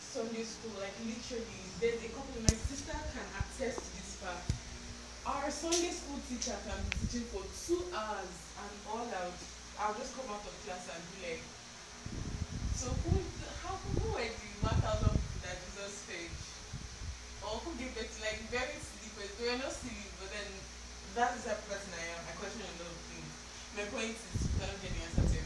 Sunday school, like literally, there's a couple. My sister can attest to this fact. Our Sunday school teacher can be teaching for two hours and all out. I'll just come out of class and be like, so who, how, who were the 1,000 people that Jesus fed? Or who gave to, like, very silly questions. They were not silly, but then that is the person I am. I question a lot of things. My point is, you cannot get the answer to.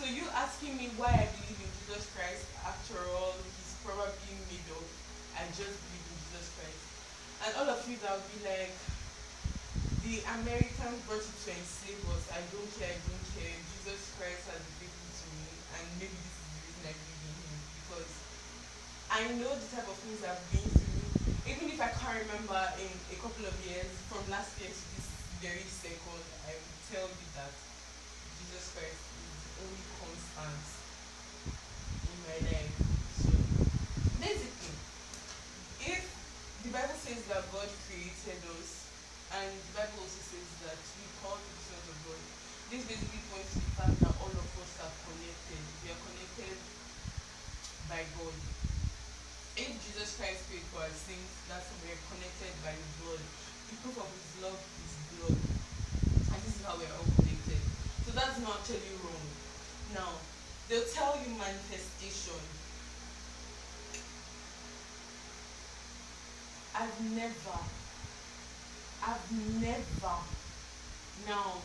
So you asking me why I believe Jesus Christ, after all, he's probably up. I just believe in Jesus Christ. And all of you that will be like, the Americans brought you to enslave us. I don't care, I don't care. Jesus Christ has faithful to me, and maybe this is the reason I believe in him. Because I know the type of things I've been through. Even if I can't remember in a couple of years, from last year to this very second, I will tell you that Jesus Christ is the only constant my life. So basically, if the Bible says that God created us, and the Bible also says that we call the sons of God. This basically points to the fact that all of us are connected. We are connected by God. If Jesus Christ paid for our sins, that's we are connected by His blood. The proof of His love is blood. And this is how we are all connected. So that's not actually wrong. Now, they'll tell you manifestation. I've never I've never. Now,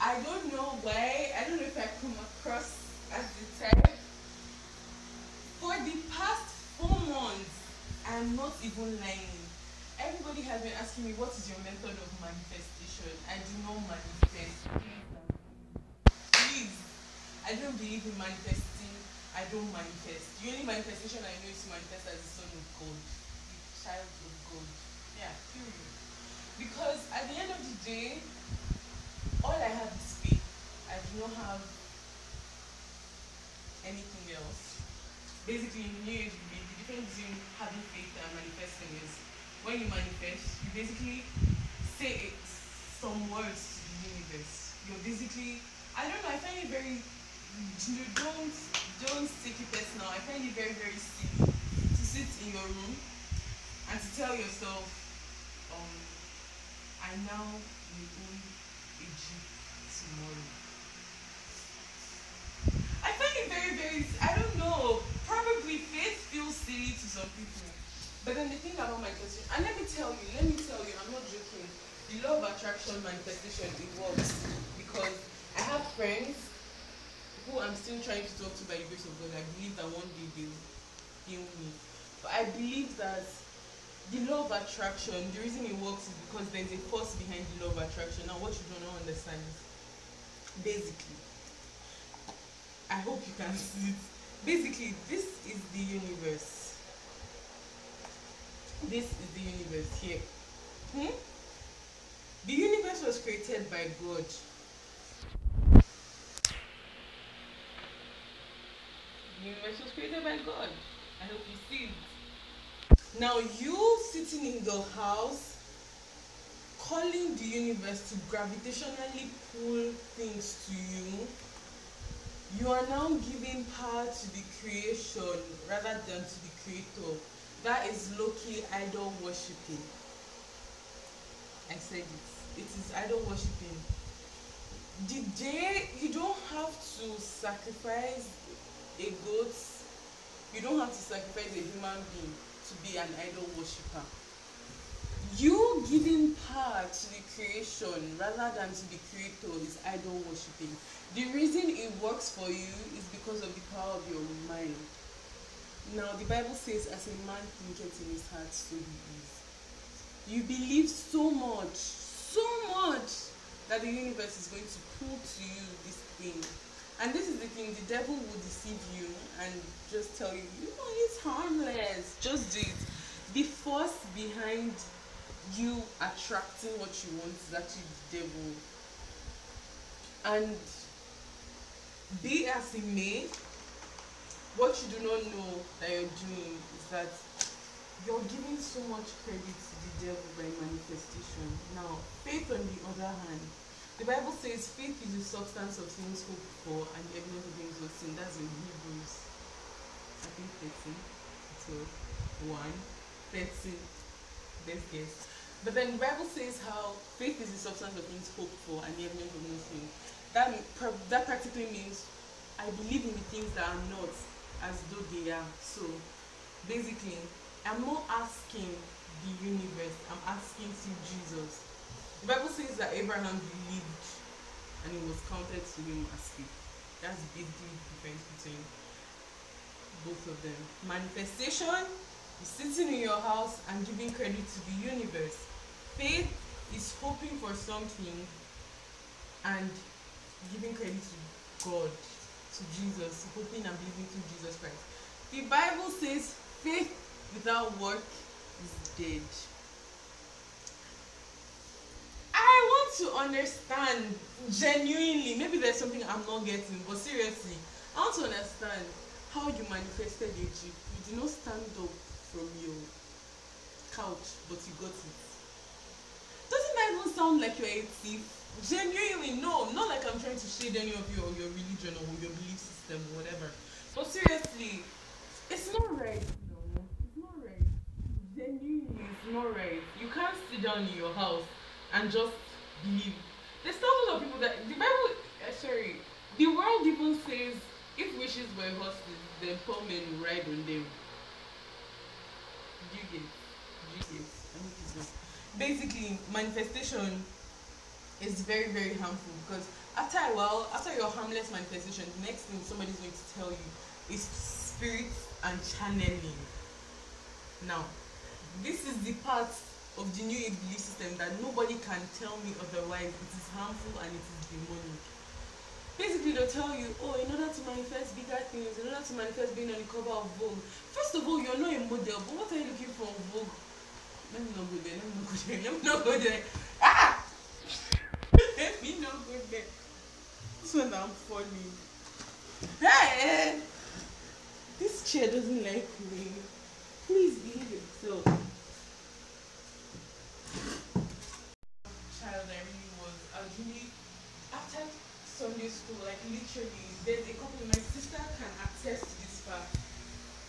I don't know why. I don't know if I come across as the type. For the past four months, I'm not even lying. Everybody has been asking me what is your method of manifestation. I do not manifest. Mm. I don't believe in manifesting. I don't manifest. The only manifestation I know is to manifest as the son of God, the child of God. Yeah, period. Because at the end of the day, all I have is faith. I do not have anything else. Basically, in New Age, the difference between having faith and manifesting is when you manifest, you basically say some words to the universe. You're basically, I don't know, I find it very, don't, don't take it personal. I find it very, very silly to sit in your room and to tell yourself, um, I now will own a Jeep tomorrow. I find it very, very, don't know, probably faith feels silly to some people. But then the thing about my question, and let me tell you, let me tell you, I'm not joking. The law of attraction manifestation, it works. Because I have friends who I'm still trying to talk to by the grace of God. I believe that one day they'll me. But I believe that the law of attraction, the reason it works is because there's a force behind the law of attraction. Now, what you do not understand is basically, I hope you can see it. Basically, this is the universe. This is the universe here. Hmm? The universe was created by God. The universe was created by God. I hope you see. Now, you sitting in the house, calling the universe to gravitationally pull things to you, you are now giving power to the creation rather than to the creator. That is low-key idol worshipping. I said it. It is idol worshipping. The day you don't have to sacrifice a goat, you don't have to sacrifice a human being to be an idol worshiper. You giving power to the creation rather than to the creator is idol worshipping. The reason it works for you is because of the power of your mind. Now, the Bible says, as a man thinketh in his heart, so he is. You believe so much, so much, that the universe is going to pull to you this thing. And this is the thing the devil will deceive you and just tell you, you know, it's harmless. Just do it. The force behind you attracting what you want is actually the devil. And be as it may, what you do not know that you're doing is that you're giving so much credit to the devil by manifestation. Now, faith on the other hand, the Bible says faith is the substance of things hoped for and the evidence of things not seen. That's in Hebrews, I think 13, 12, 1, 13. Let's guess. But then the Bible says how faith is the substance of things hoped for and the evidence of things. That, that practically means I believe in the things that are not as though they are. So basically, I'm not asking the universe, I'm asking to Jesus. The Bible says that Abraham believed and it was counted to him as faith. That's the difference between both of them. Manifestation is sitting in your house and giving credit to the universe. Faith is hoping for something and giving credit to God, to Jesus, hoping and believing to Jesus Christ. The Bible says faith without work is dead. I want to understand genuinely, maybe there's something I'm not getting, but seriously, I want to understand how you manifested jeep. You did not stand up from your couch, but you got it. Doesn't that even sound like you're a thief? Genuinely, no. Not like I'm trying to shade any of you or your religion or your belief system or whatever. But seriously, it's not right. No, it's not right. Genuinely, it's not right. You can't sit down in your house and just believe. There's thousands of people that the Bible. Uh, sorry, the world even says if wishes were horses, then poor men would ride on them. Do you get? Do you get? Basically, manifestation is very very harmful because after a while, after your harmless manifestation, the next thing somebody's going to tell you is spirit and channeling. Now, this is the part of the new age belief system that nobody can tell me otherwise. It is harmful and it is demonic. Basically, they'll tell you, oh, in order to manifest bigger things, in order to manifest being on the cover of Vogue, first of all, you're not a model, but what are you looking for in Vogue? Let me not go there, let me not go there, let me not go there. Ah! let me not go there. This one I'm funny. Hey! This chair doesn't like me. Please behave yourself. Child, I really was. I was really after Sunday school, like literally, there's a couple. My sister can attest to this fact.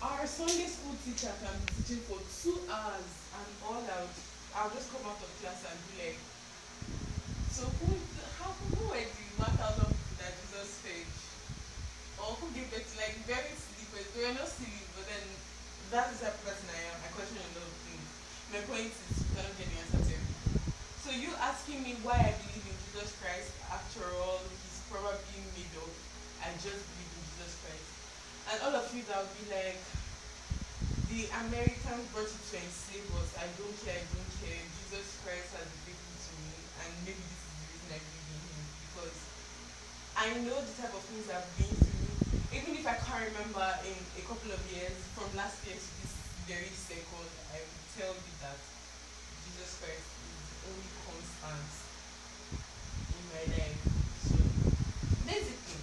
Our Sunday school teacher can be teaching for two hours and all out. I'll just come out of class and be like, so who, how, who were the 1,000 people that Jesus fed? Or who gave it? Like very silly They were not silly, but then that is the person I am. I question a lot of things. My point is, you cannot get the answer to everything. So you asking me why I believe in Jesus Christ, after all, probably up. I just believe in Jesus Christ. And all of you that will be like, the Americans brought you to enslave us. I don't care, I don't care. Jesus Christ has been to me, and maybe this is the reason I believe in him. Because I know the type of things I've been through. Even if I can't remember in a couple of years, from last year to this very second, I will tell you that Jesus Christ is the only constant in my life. So basically,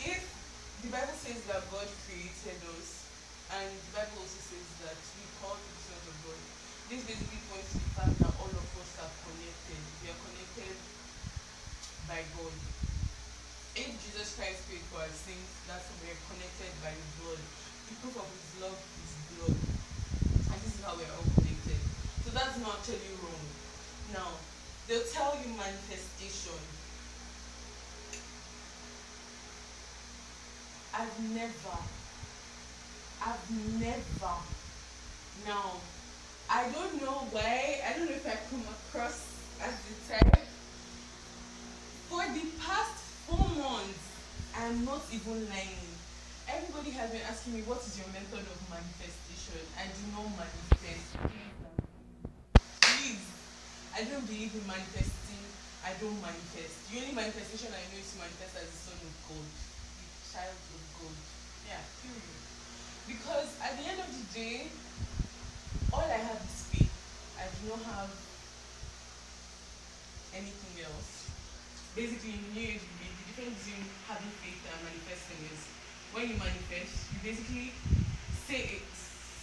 if the Bible says that God created us, and the Bible also says that we call the sons of God, this basically points to the fact that all of us are connected. We are connected by God. If Jesus Christ paid for our sins, that's why we are connected by His blood. The proof of His love is blood. And this is how we are all connected. So that's not actually wrong. Now, they'll tell you manifestation. I've never, I've never, now, I don't know why, I don't know if I come across as the type. For the past four months, I'm not even lying. Everybody has been asking me what is your method of manifestation. I do not manifest. Please. I don't believe in manifesting. I don't manifest. The only manifestation I know is to manifest as the son of God. Child of God. Yeah, period. Because at the end of the day, all I have is faith. I do not have anything else. Basically, in the New Age the difference between having faith and manifesting is when you manifest, you basically say it,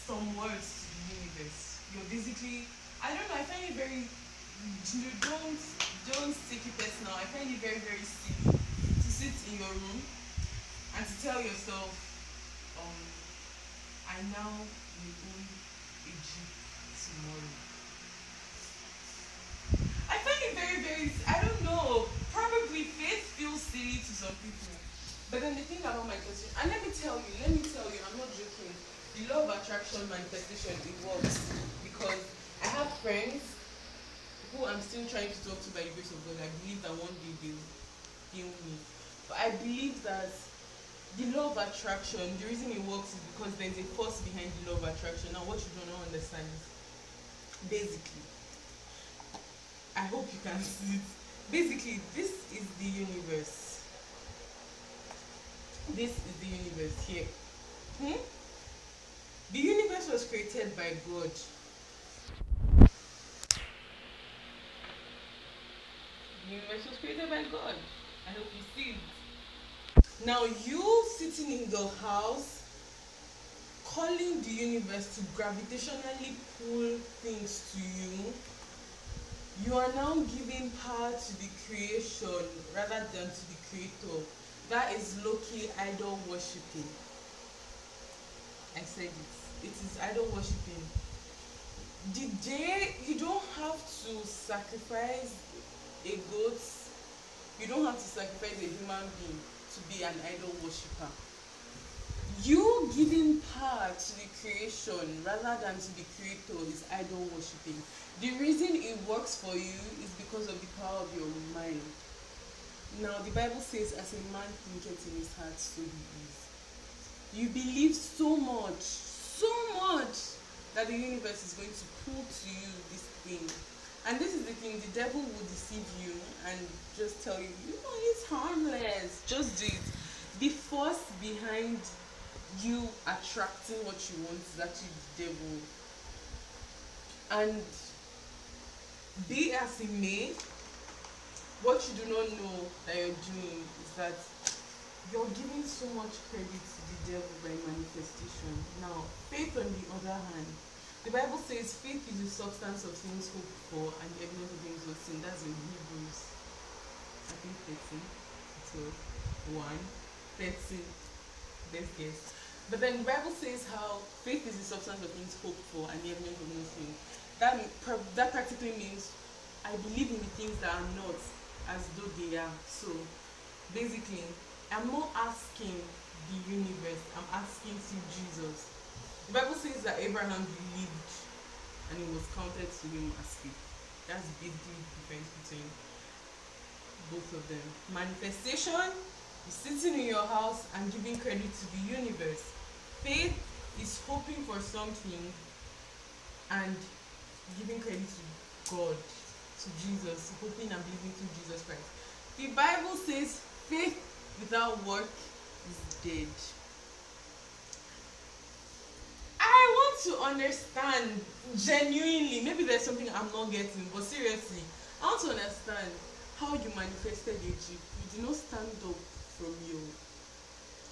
some words to the universe. You're basically, I don't know, I find it very, don't, don't take it personal. I find it very, very silly to sit in your room and to tell yourself, um, I now will own jeep tomorrow. I find it very, very, I don't know, probably faith feels silly to some people. But then the thing about manifestation, and let me tell you, let me tell you, I'm not joking. The law of attraction manifestation, it works. Because I have friends who I'm still trying to talk to by the grace of God. I believe that one day they will heal me. But I believe that the law of attraction, the reason it works is because there's a force behind the law of attraction. Now, what you don't understand is basically, I hope you can see it. Basically, this is the universe. This is the universe here. Hmm? The universe was created by God. The universe was created by God. I hope you see it. Now, you sitting in the house, calling the universe to gravitationally pull things to you, you are now giving power to the creation rather than to the creator. That is low-key idol worshipping. I said it. It is idol worshipping. The day you don't have to sacrifice a goat, you don't have to sacrifice a human being to be an idol worshiper. You giving power to the creation rather than to the creator is idol worshipping. The reason it works for you is because of the power of your mind. Now, the Bible says, as a man thinketh in his heart, so he is. You believe so much, so much, that the universe is going to pull to you this thing. And this is the thing, the devil will deceive you and just tell you, you know, it's harmless. Just do it. The force behind you attracting what you want is actually the devil. And be as it may, what you do not know that you're doing is that you're giving so much credit to the devil by manifestation. Now, faith on the other hand, the Bible says faith is the substance of things hoped for and the evidence of things not seen. That's in Hebrews, I think 13. So, 1, 13. Let's guess. But then the Bible says how faith is the substance of things hoped for and the evidence of nothing. That, that practically means I believe in the things that are not as though they are. So, basically, I'm not asking the universe, I'm asking to Jesus. The Bible says that Abraham believed and it was counted to him as faith. That's the difference between both of them. Manifestation is sitting in your house and giving credit to the universe. Faith is hoping for something and giving credit to God, to Jesus, hoping and believing through Jesus Christ. The Bible says faith without work is dead. I want to understand genuinely, maybe there's something I'm not getting, but seriously, I want to understand how you manifested jeep. You did not stand up from your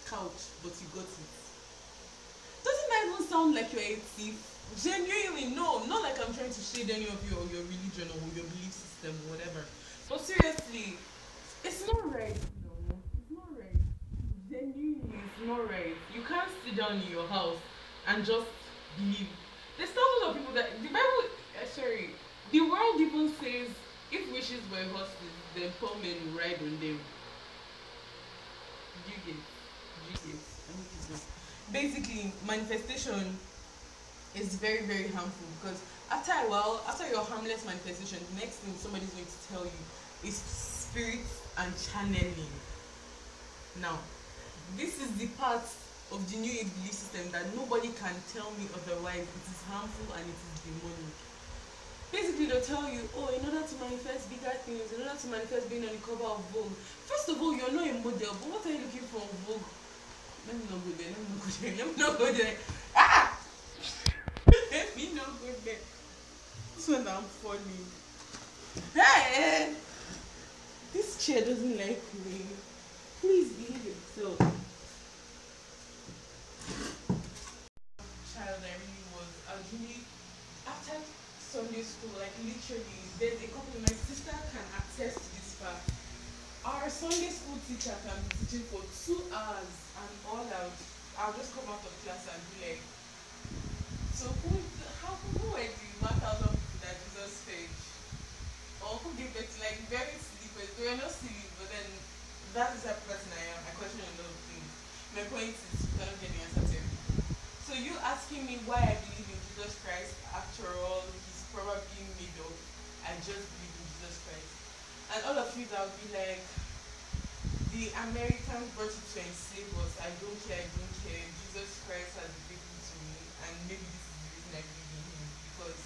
couch, but you got it. Doesn't that even sound like you're a thief? Genuinely, no, not like I'm trying to shade any of you or your religion or your belief system or whatever. But seriously, it's not right. No, it's not right. Genuinely, it's not right. You can't sit down in your house and just There's thousands of people that the Bible. Uh, sorry, the world even says if wishes were horses, then poor men will ride on them. You get? You get? Basically, manifestation is very very harmful because after a while, after your harmless manifestation, the next thing somebody's going to tell you is spirit and channeling. Now, this is the part of the new age belief system that nobody can tell me otherwise. It is harmful and it is demonic. Basically, they'll tell you, oh, in order to manifest bigger things, in order to manifest being on the cover of Vogue, first of all, you're not a model, but what are you looking for Vogue? Let me not go there, let me not go there, let me not go there. Ah! let me not go there. This one I'm funny. Hey! This chair doesn't like me. Please behave yourself. Child, I really was. I was really after Sunday school, like literally, there's a couple. My sister can access to this fact. Our Sunday school teacher can be teaching for two hours and all out. I'll just come out of class and be like, So who, how, who were the 1,000 people that Jesus fed? Or who gave to, like, very silly questions. They were not silly, but then that is the person I am. I question a lot of things. My point is, you cannot get the answer to everything. So you asking me why I believe in Jesus Christ, after all, he's probably up. I just believe in Jesus Christ. And all of you that will be like, the Americans brought you to enslave us. I don't care, I don't care. Jesus Christ has faithful to me, and maybe this is the reason I believe in him. Because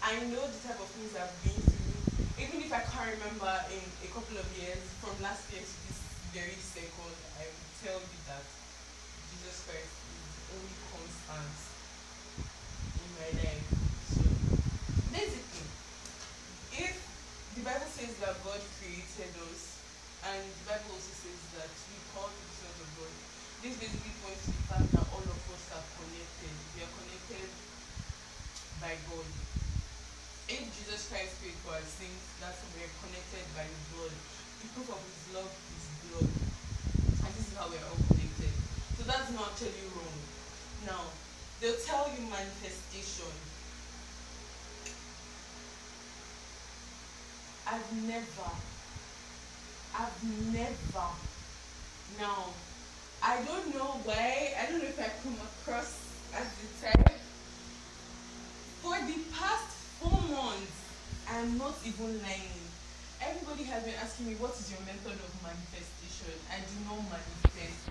I know the type of things I've been through. Even if I can't remember in a couple of years, from last year to this very second, I will tell you that Jesus Christ is the only constant in my life. Basically, if the Bible says that God created us, and the Bible also says that we call the sons of God, this basically points to the fact that all of us are connected. We are connected by God. If Jesus Christ paid for our sins, that's we are connected by His blood. The proof of His love is blood. And this is how we are all connected. So that's not actually wrong. Now, they'll tell you manifestation. I've never, I've never, now, I don't know why, I don't know if I come across as the type. For the past four months, I'm not even lying. Everybody has been asking me what is your method of manifestation. I do not manifest.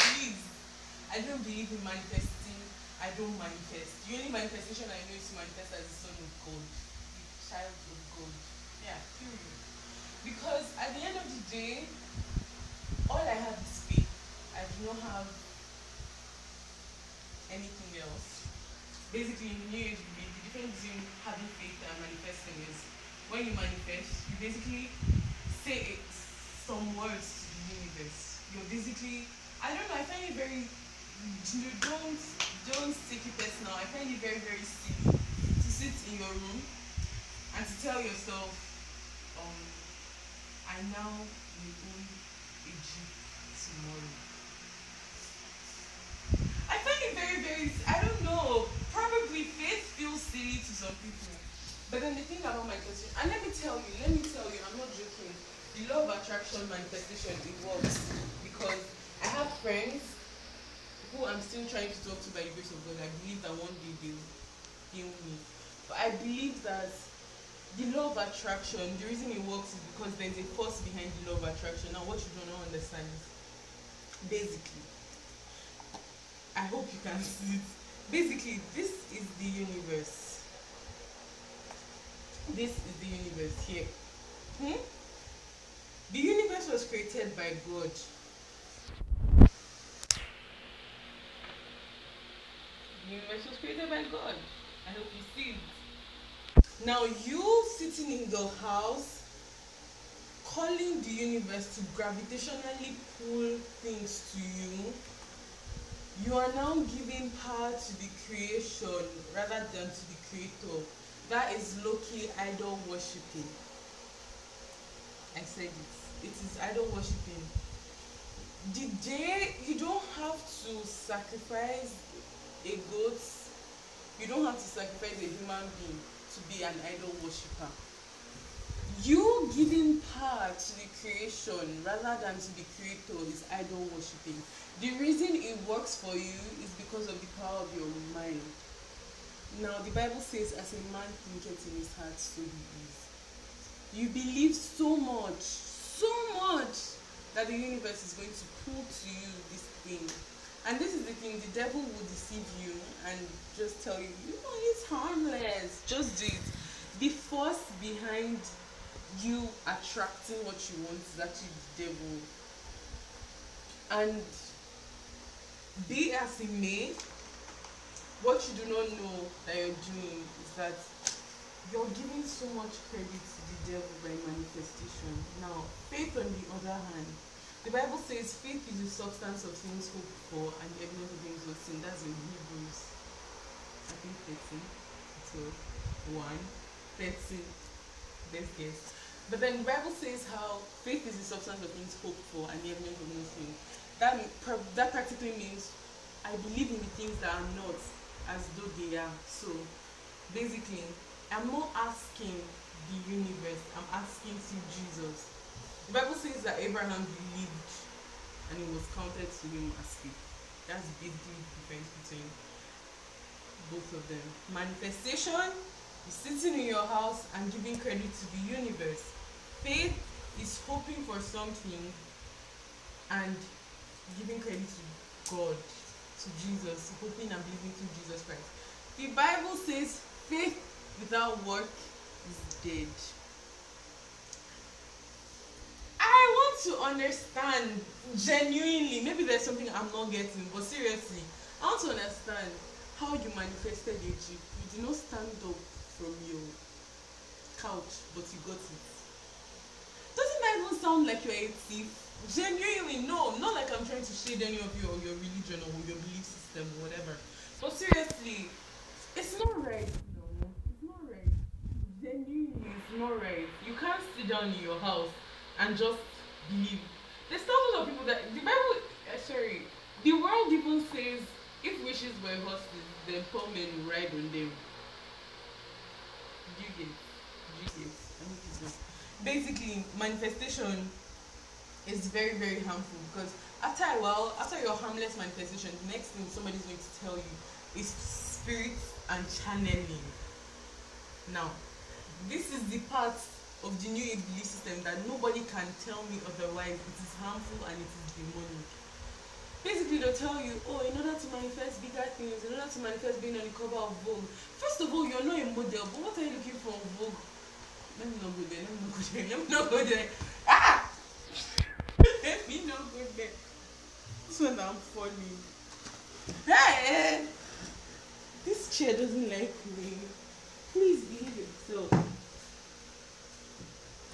Please. I don't believe in manifesting. I don't manifest. The only manifestation I know is to manifest as the son of God, child of God. Yeah, period. Because at the end of the day, all I have is faith. I do not have anything else. Basically, in the New Age, the the difference between having faith and manifesting is when you manifest, you basically say some words to the universe. You're basically, I don't know, I find it very, you don't, don't take it personal. I find it very, very silly to sit in your room and to tell yourself, um, I now will own Jeep tomorrow. I find it very, very, I don't know, probably faith feels silly to some people. But then the thing about my question, and let me tell you, let me tell you, I'm not joking. The law of attraction manifestation, it works. Because I have friends who I'm still trying to talk to by the grace of God. I believe that one day they'll heal me. But I believe that the law of attraction, the reason it works is because there's a force behind the law of attraction. Now, what you do not understand is basically, I hope you can see it. Basically, this is the universe. This is the universe here. Hmm? The universe was created by God. The universe was created by God. I hope you see it. Now, you sitting in the house, calling the universe to gravitationally pull things to you, you are now giving power to the creation rather than to the creator. That is low-key idol worshipping. I said it. It is idol worshipping. The day you don't have to sacrifice a goat, you don't have to sacrifice a human being to be an idol worshiper. You giving power to the creation rather than to the creator is idol worshipping. The reason it works for you is because of the power of your mind. Now, the Bible says, as a man thinketh in his heart, so he is. You believe so much, so much, that the universe is going to pull to you this thing. And this is the thing the devil will deceive you and just tell you, you know, it's harmless. Just do it. The force behind you attracting what you want is actually the devil. And be as it may, what you do not know that you're doing is that you're giving so much credit to the devil by manifestation. Now, faith on the other hand, the Bible says faith is the substance of things hoped for and the evidence of things not seen. That's in Hebrews, I think 13, so 1, 13, let's guess. But then the Bible says how faith is the substance of things hoped for and the evidence of things seen. That, that practically means I believe in the things that are not as though they are. So basically, I'm not asking the universe, I'm asking to Jesus. The Bible says that Abraham believed and it was counted to him as faith. That's the difference between both of them. Manifestation is sitting in your house and giving credit to the universe. Faith is hoping for something and giving credit to God, to Jesus, hoping and believing to Jesus Christ. The Bible says faith without work is dead. I want to understand genuinely, maybe there's something I'm not getting, but seriously, I want to understand how you manifested a jeep. You did not stand up from your couch, but you got it. Doesn't that even sound like you're a thief? Genuinely, no. Not like I'm trying to shade any of you or your religion or your belief system or whatever. But seriously, it's not right. No, it's not right. Genuinely, it's not right. You can't sit down in your house and just believe. There's thousands of people that the Bible. Uh, sorry, the world even says if wishes were horses, then poor men would ride on them. Do you get? Do you get? I mean, not. Basically, manifestation is very very harmful because after a while, after your harmless manifestation, the next thing somebody's going to tell you is spirit and channeling. Now, this is the part of the new age belief system that nobody can tell me otherwise. It is harmful and it is demonic. Basically, they'll tell you, oh, in order to manifest bigger things, in order to manifest being on the cover of Vogue, first of all, you're not a model, but what are you looking for in Vogue? Let me not go there, let me not go there, let me not go there. Ah! let me not go there. This one I'm funny. Hey! This chair doesn't like me. Please behave yourself.